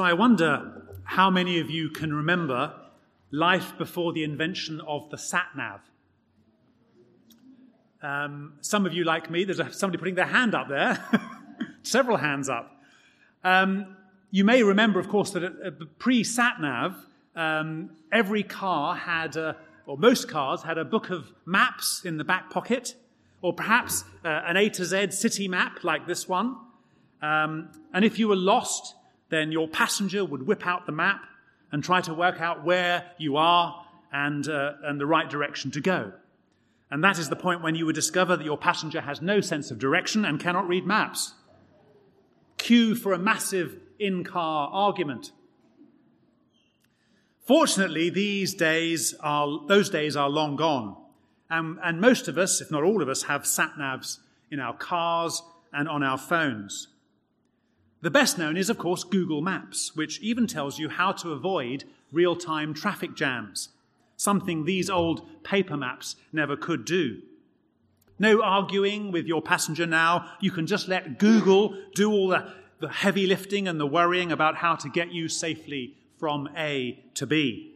So I wonder how many of you can remember life before the invention of the sat nav. Um, some of you, like me, there's somebody putting their hand up there, several hands up. Um, you may remember, of course, that pre sat nav, um, every car had, a, or most cars had a book of maps in the back pocket, or perhaps uh, an A to Z city map like this one. Um, and if you were lost, then your passenger would whip out the map and try to work out where you are and, uh, and the right direction to go. And that is the point when you would discover that your passenger has no sense of direction and cannot read maps. Cue for a massive in car argument. Fortunately, these days are, those days are long gone. And, and most of us, if not all of us, have sat navs in our cars and on our phones. The best known is, of course, Google Maps, which even tells you how to avoid real time traffic jams, something these old paper maps never could do. No arguing with your passenger now. You can just let Google do all the, the heavy lifting and the worrying about how to get you safely from A to B.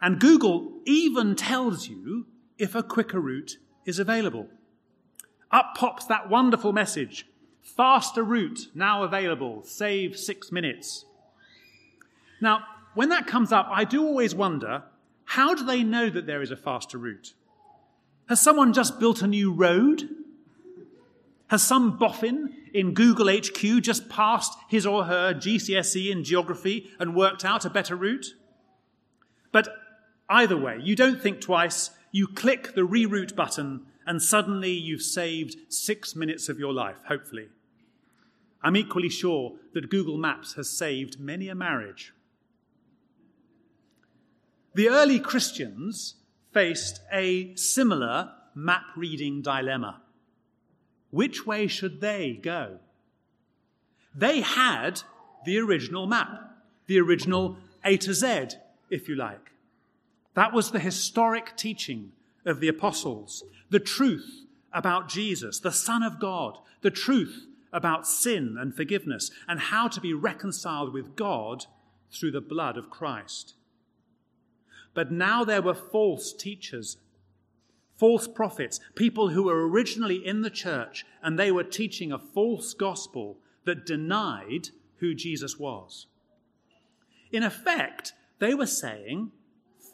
And Google even tells you if a quicker route is available. Up pops that wonderful message Faster route now available, save six minutes. Now, when that comes up, I do always wonder how do they know that there is a faster route? Has someone just built a new road? Has some boffin in Google HQ just passed his or her GCSE in geography and worked out a better route? But either way, you don't think twice, you click the reroute button and suddenly you've saved six minutes of your life, hopefully. I'm equally sure that Google Maps has saved many a marriage. The early Christians faced a similar map reading dilemma. Which way should they go? They had the original map, the original A to Z, if you like. That was the historic teaching of the apostles, the truth about Jesus, the Son of God, the truth about sin and forgiveness, and how to be reconciled with God through the blood of Christ. But now there were false teachers, false prophets, people who were originally in the church, and they were teaching a false gospel that denied who Jesus was. In effect, they were saying,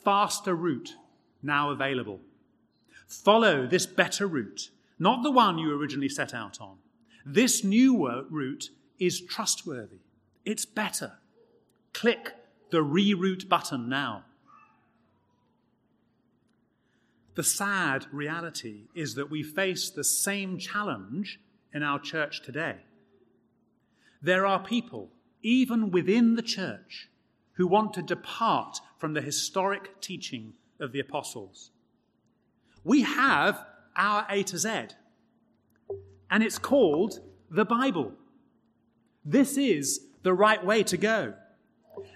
faster route now available. Follow this better route, not the one you originally set out on. This new route is trustworthy. It's better. Click the reroute button now. The sad reality is that we face the same challenge in our church today. There are people, even within the church, who want to depart from the historic teaching of the apostles. We have our A to Z, and it's called the Bible. This is the right way to go.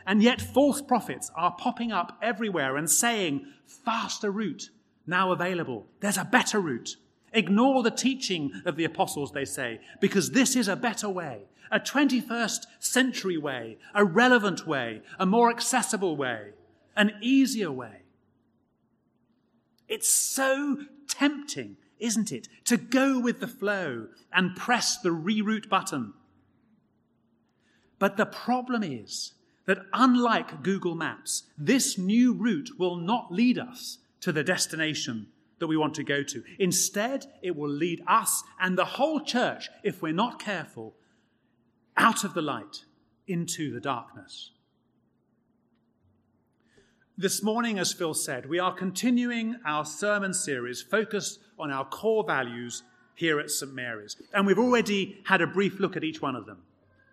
And yet, false prophets are popping up everywhere and saying, faster route now available. There's a better route. Ignore the teaching of the apostles, they say, because this is a better way, a 21st century way, a relevant way, a more accessible way, an easier way. It's so tempting, isn't it, to go with the flow and press the reroute button. But the problem is that unlike Google Maps, this new route will not lead us to the destination that we want to go to. Instead, it will lead us and the whole church, if we're not careful, out of the light into the darkness. This morning, as Phil said, we are continuing our sermon series focused on our core values here at St. Mary's. And we've already had a brief look at each one of them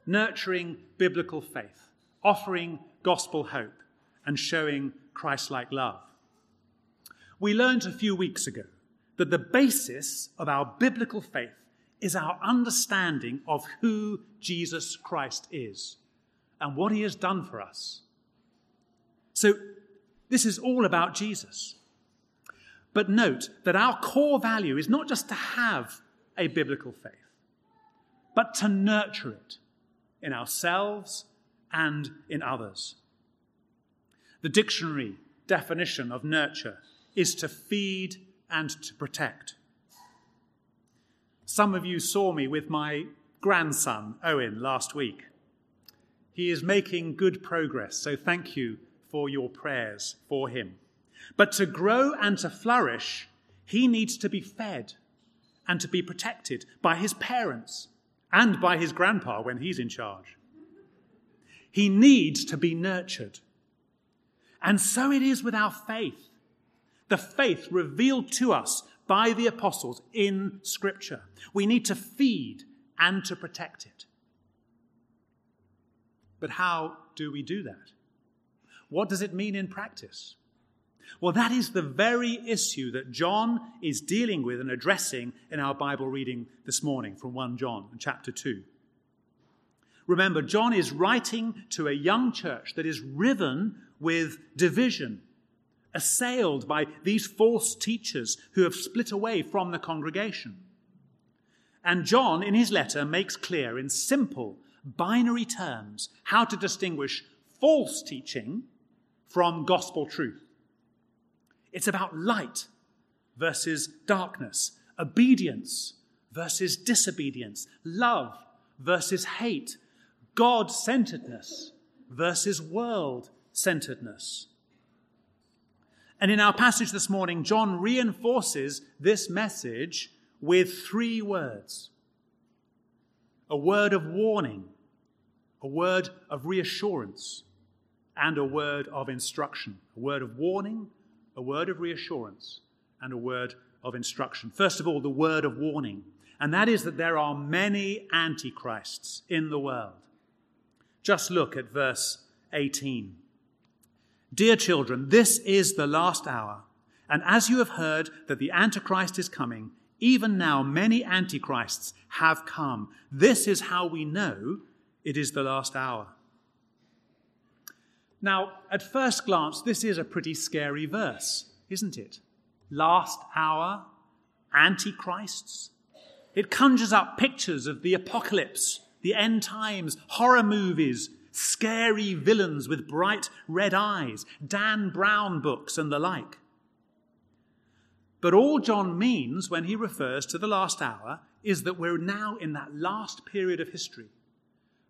nurturing biblical faith, offering gospel hope, and showing Christ like love. We learned a few weeks ago that the basis of our biblical faith is our understanding of who Jesus Christ is and what he has done for us. So, this is all about Jesus. But note that our core value is not just to have a biblical faith, but to nurture it in ourselves and in others. The dictionary definition of nurture is to feed and to protect. Some of you saw me with my grandson, Owen, last week. He is making good progress, so thank you for your prayers for him. But to grow and to flourish, he needs to be fed and to be protected by his parents and by his grandpa when he's in charge. He needs to be nurtured. And so it is with our faith. The faith revealed to us by the apostles in Scripture. We need to feed and to protect it. But how do we do that? What does it mean in practice? Well, that is the very issue that John is dealing with and addressing in our Bible reading this morning from 1 John chapter 2. Remember, John is writing to a young church that is riven with division, assailed by these false teachers who have split away from the congregation. And John, in his letter, makes clear in simple, binary terms how to distinguish false teaching from gospel truth. It's about light versus darkness, obedience versus disobedience, love versus hate, God centeredness versus world centeredness. And in our passage this morning, John reinforces this message with three words a word of warning, a word of reassurance, and a word of instruction. A word of warning, a word of reassurance, and a word of instruction. First of all, the word of warning, and that is that there are many antichrists in the world. Just look at verse 18. Dear children, this is the last hour, and as you have heard that the Antichrist is coming, even now many antichrists have come. This is how we know it is the last hour. Now, at first glance, this is a pretty scary verse, isn't it? Last hour, antichrists. It conjures up pictures of the apocalypse, the end times, horror movies, scary villains with bright red eyes, Dan Brown books, and the like. But all John means when he refers to the last hour is that we're now in that last period of history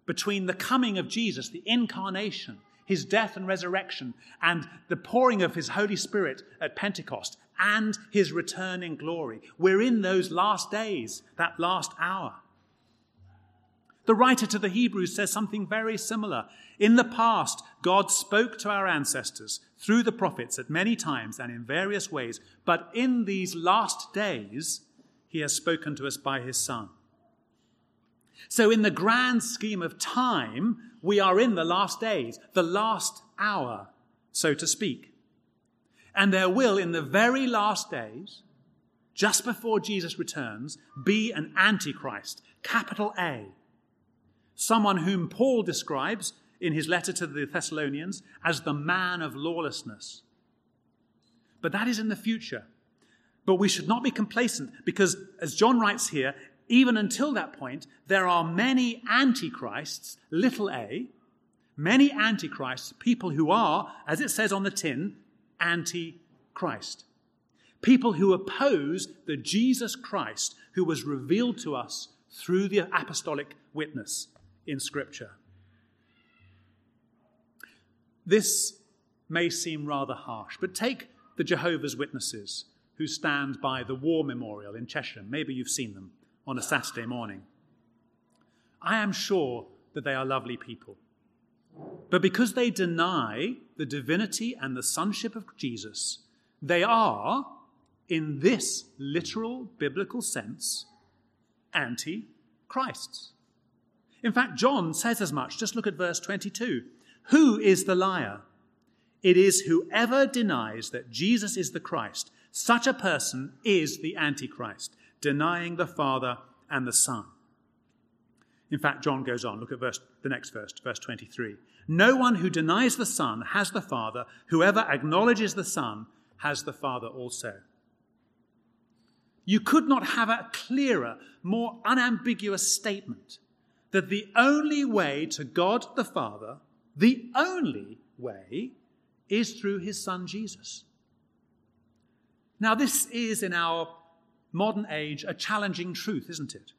between the coming of Jesus, the incarnation, his death and resurrection, and the pouring of his Holy Spirit at Pentecost, and his return in glory. We're in those last days, that last hour. The writer to the Hebrews says something very similar. In the past, God spoke to our ancestors through the prophets at many times and in various ways, but in these last days, he has spoken to us by his Son. So, in the grand scheme of time, we are in the last days, the last hour, so to speak. And there will, in the very last days, just before Jesus returns, be an antichrist, capital A. Someone whom Paul describes in his letter to the Thessalonians as the man of lawlessness. But that is in the future. But we should not be complacent because, as John writes here, even until that point, there are many antichrists, little a, many antichrists, people who are, as it says on the tin, anti-Christ. People who oppose the Jesus Christ who was revealed to us through the apostolic witness in Scripture. This may seem rather harsh, but take the Jehovah's Witnesses who stand by the war memorial in Chesham. Maybe you've seen them on a Saturday morning. I am sure that they are lovely people. But because they deny the divinity and the sonship of Jesus, they are, in this literal biblical sense, anti Christs. In fact, John says as much. Just look at verse 22. Who is the liar? It is whoever denies that Jesus is the Christ. Such a person is the Antichrist denying the Father and the Son. In fact, John goes on. Look at verse, the next verse, verse 23. No one who denies the Son has the Father. Whoever acknowledges the Son has the Father also. You could not have a clearer, more unambiguous statement that the only way to God the Father The only way is through his son Jesus. Now, this is in our modern age a challenging truth, isn't it?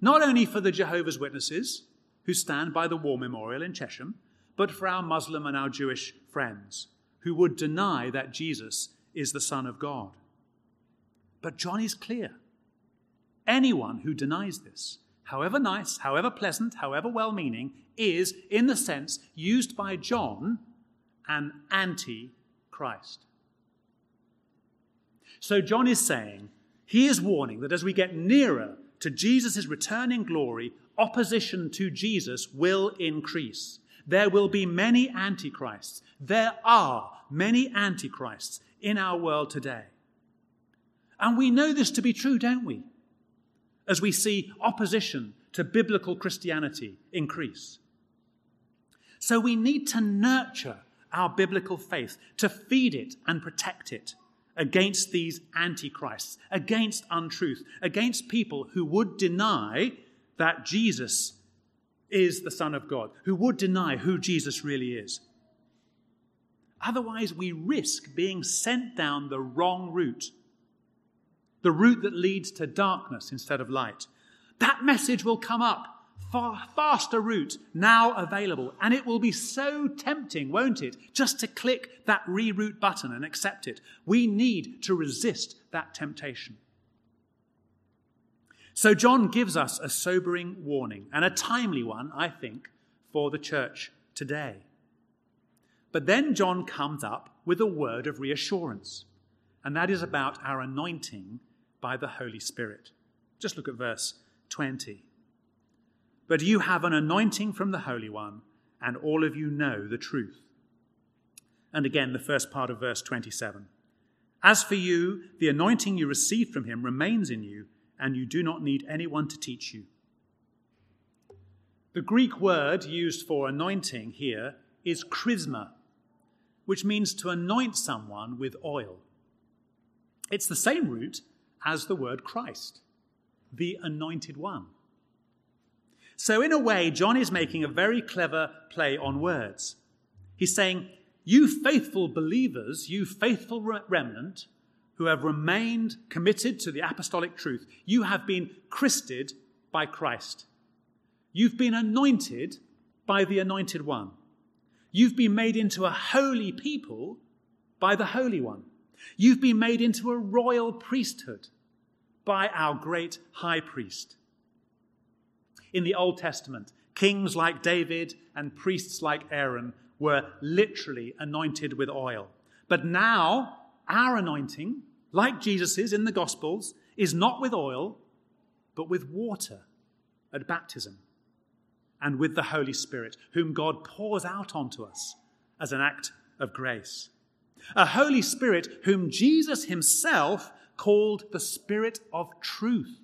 Not only for the Jehovah's Witnesses who stand by the war memorial in Chesham, but for our Muslim and our Jewish friends who would deny that Jesus is the Son of God. But John is clear. Anyone who denies this, however nice, however pleasant, however well meaning, is, in the sense used by John, an anti Christ. So John is saying, he is warning that as we get nearer to Jesus' return in glory, opposition to Jesus will increase. There will be many antichrists. There are many antichrists in our world today. And we know this to be true, don't we? As we see opposition to biblical Christianity increase. So we need to nurture our biblical faith, to feed it and protect it against these antichrists, against untruth, against people who would deny that Jesus is the Son of God, who would deny who Jesus really is. Otherwise, we risk being sent down the wrong route, the route that leads to darkness instead of light. That message will come up far faster route now available. And it will be so tempting, won't it, just to click that reroute button and accept it. We need to resist that temptation. So, John gives us a sobering warning, and a timely one, I think, for the church today. But then John comes up with a word of reassurance, and that is about our anointing by the Holy Spirit. Just look at verse 20. But you have an anointing from the Holy One, and all of you know the truth. And again, the first part of verse 27. As for you, the anointing you received from him remains in you, and you do not need anyone to teach you. The Greek word used for anointing here is chrisma, which means to anoint someone with oil. It's the same root as the word Christ, the anointed one. So, in a way, John is making a very clever play on words. He's saying, You faithful believers, you faithful remnant who have remained committed to the apostolic truth, you have been christed by Christ. You've been anointed by the anointed one. You've been made into a holy people by the Holy One. You've been made into a royal priesthood by our great high priest in the Old Testament. Kings like David and priests like Aaron were literally anointed with oil. But now, our anointing, like Jesus's in the Gospels, is not with oil, but with water at baptism and with the Holy Spirit, whom God pours out onto us as an act of grace. A Holy Spirit whom Jesus himself called the Spirit of truth.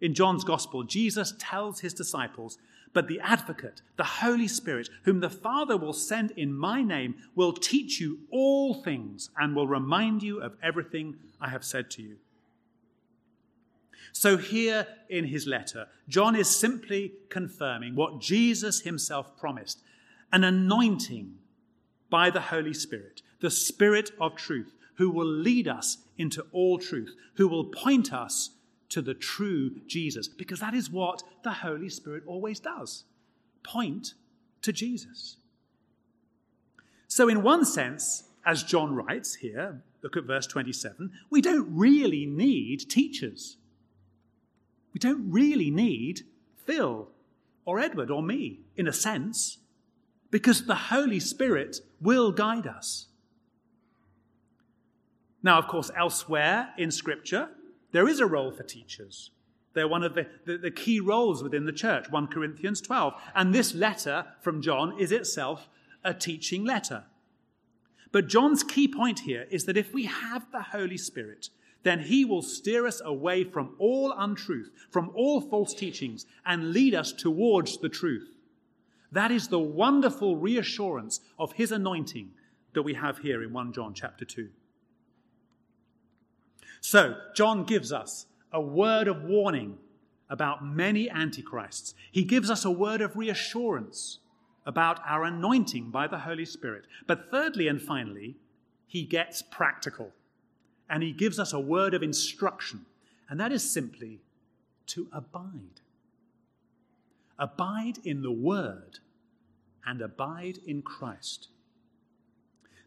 In John's Gospel, Jesus tells his disciples, But the advocate, the Holy Spirit, whom the Father will send in my name, will teach you all things and will remind you of everything I have said to you. So, here in his letter, John is simply confirming what Jesus himself promised an anointing by the Holy Spirit, the Spirit of truth, who will lead us into all truth, who will point us to the true Jesus, because that is what the Holy Spirit always does point to Jesus. So, in one sense, as John writes here, look at verse 27, we don't really need teachers. We don't really need Phil or Edward or me, in a sense, because the Holy Spirit will guide us. Now, of course, elsewhere in Scripture, there is a role for teachers. They're one of the, the, the, key roles within the church, 1 Corinthians 12. And this letter from John is itself a teaching letter. But John's key point here is that if we have the Holy Spirit, then he will steer us away from all untruth, from all false teachings, and lead us towards the truth. That is the wonderful reassurance of his anointing that we have here in 1 John chapter 2. So, John gives us a word of warning about many antichrists. He gives us a word of reassurance about our anointing by the Holy Spirit. But thirdly and finally, he gets practical and he gives us a word of instruction, and that is simply to abide. Abide in the word and abide in Christ.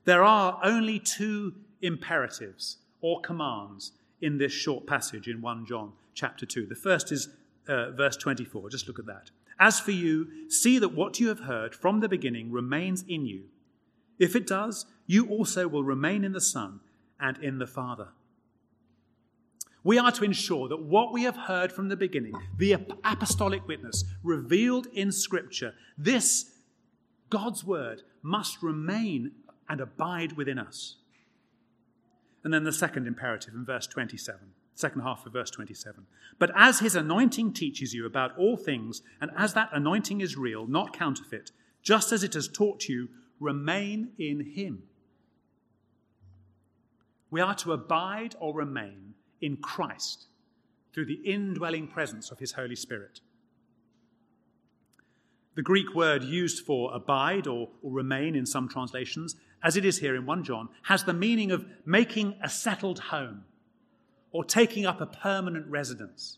There are only two imperatives or commands in this short passage in 1 John chapter 2. The first is uh, verse 24. Just look at that. As for you, see that what you have heard from the beginning remains in you. If it does, you also will remain in the Son and in the Father. We are to ensure that what we have heard from the beginning, the apostolic witness revealed in Scripture, this, God's word, must remain and abide within us. And then the second imperative in verse 27, second half of verse 27. But as his anointing teaches you about all things, and as that anointing is real, not counterfeit, just as it has taught you, remain in him. We are to abide or remain in Christ through the indwelling presence of his Holy Spirit. The Greek word used for abide or, or, remain in some translations, as it is here in 1 John, has the meaning of making a settled home or taking up a permanent residence.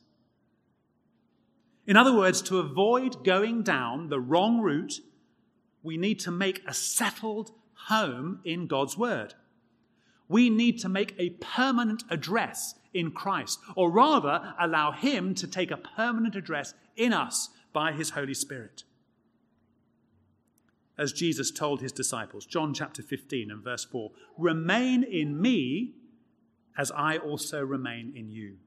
In other words, to avoid going down the wrong route, we need to make a settled home in God's Word. We need to make a permanent address in Christ, or rather, allow Him to take a permanent address in us by His Holy Spirit. As Jesus told His disciples, John chapter 15 and verse 4 Remain in me as I also remain in you.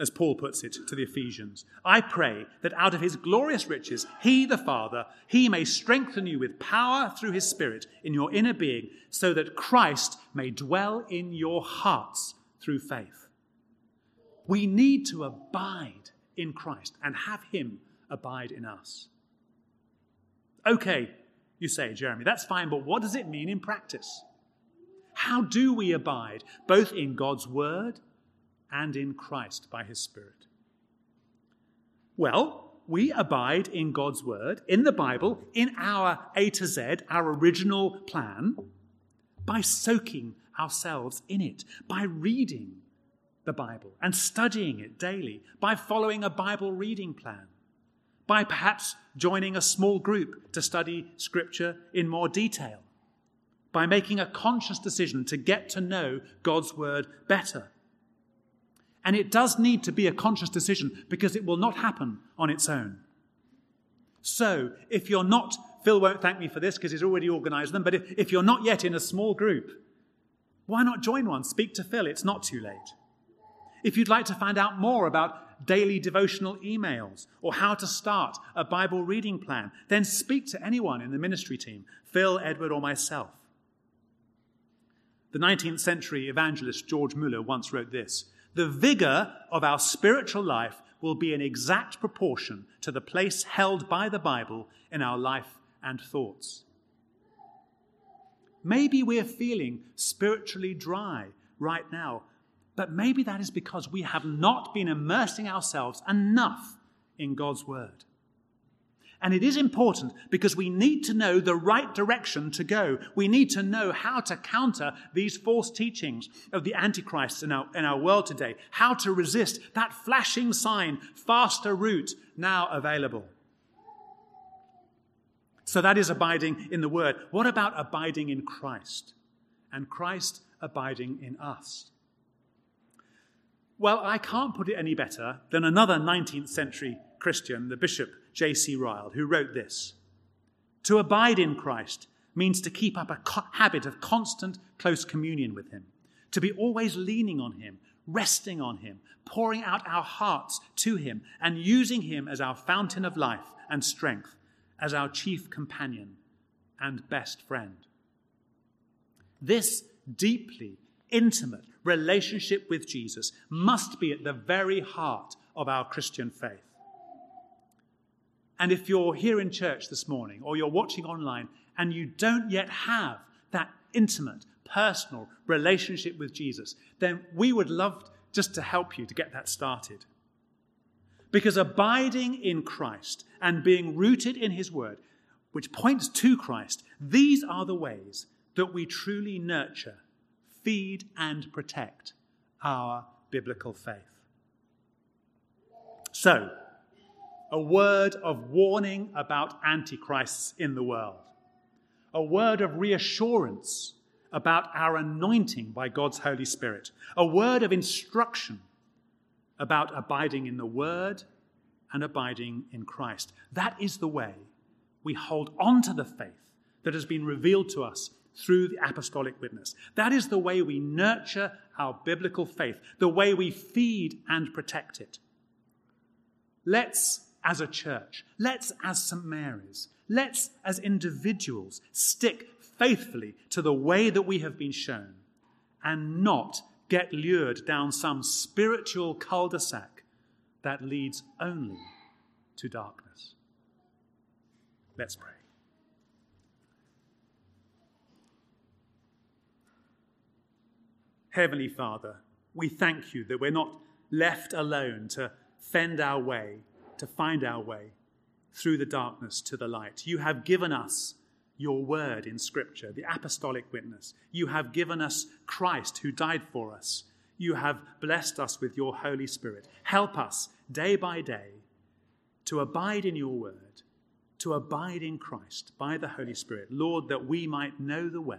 As Paul puts it to the Ephesians, I pray that out of his glorious riches, he, the Father, he may strengthen you with power through his Spirit in your inner being, so that Christ may dwell in your hearts through faith. We need to abide in Christ and have him abide in us. Okay, you say, Jeremy, that's fine, but what does it mean in practice? How do we abide, both in God's Word and in Christ by His Spirit? Well, we abide in God's Word, in the Bible, in our A to Z, our original plan, by soaking ourselves in it, by reading the Bible and studying it daily, by following a Bible reading plan, by perhaps joining a small group to study Scripture in more detail by making a conscious decision to get to know God's word better. And it does need to be a conscious decision because it will not happen on its own. So, if you're not, Phil won't thank me for this because he's already organized them, but if, if you're not yet in a small group, why not join one? Speak to Phil, it's not too late. If you'd like to find out more about daily devotional emails or how to start a Bible reading plan, then speak to anyone in the ministry team, Phil, Edward, or myself. The 19th century evangelist George Muller once wrote this The vigor of our spiritual life will be in exact proportion to the place held by the Bible in our life and thoughts. Maybe we're feeling spiritually dry right now, but maybe that is because we have not been immersing ourselves enough in God's Word. And it is important because we need to know the right direction to go. We need to know how to counter these false teachings of the Antichrist in our, in our world today, how to resist that flashing sign, faster route now available. So that is abiding in the Word. What about abiding in Christ? And Christ abiding in us? Well, I can't put it any better than another 19th century Christian, the Bishop J.C. Ryle, who wrote this To abide in Christ means to keep up a co- habit of constant close communion with Him, to be always leaning on Him, resting on Him, pouring out our hearts to Him, and using Him as our fountain of life and strength, as our chief companion and best friend. This deeply intimate relationship with Jesus must be at the very heart of our Christian faith. And if you're here in church this morning or you're watching online and you don't yet have that intimate, personal relationship with Jesus, then we would love just to help you to get that started. Because abiding in Christ and being rooted in his word, which points to Christ, these are the ways that we truly nurture, feed, and protect our biblical faith. So, a word of warning about antichrists in the world, a word of reassurance about our anointing by God's Holy Spirit, a word of instruction about abiding in the Word and abiding in Christ. That is the way we hold on to the faith that has been revealed to us through the apostolic witness. That is the way we nurture our biblical faith, the way we feed and protect it. Let's, as a church, let's, as St. Mary's, let's, as individuals, stick faithfully to the way that we have been shown and not get lured down some spiritual cul de sac that leads only to darkness. Let's pray. Heavenly Father, we thank you that we're not left alone to fend our way, to find our way through the darkness to the light. You have given us your word in Scripture, the apostolic witness. You have given us Christ who died for us. You have blessed us with your Holy Spirit. Help us day by day to abide in your word, to abide in Christ by the Holy Spirit. Lord, that we might know the way.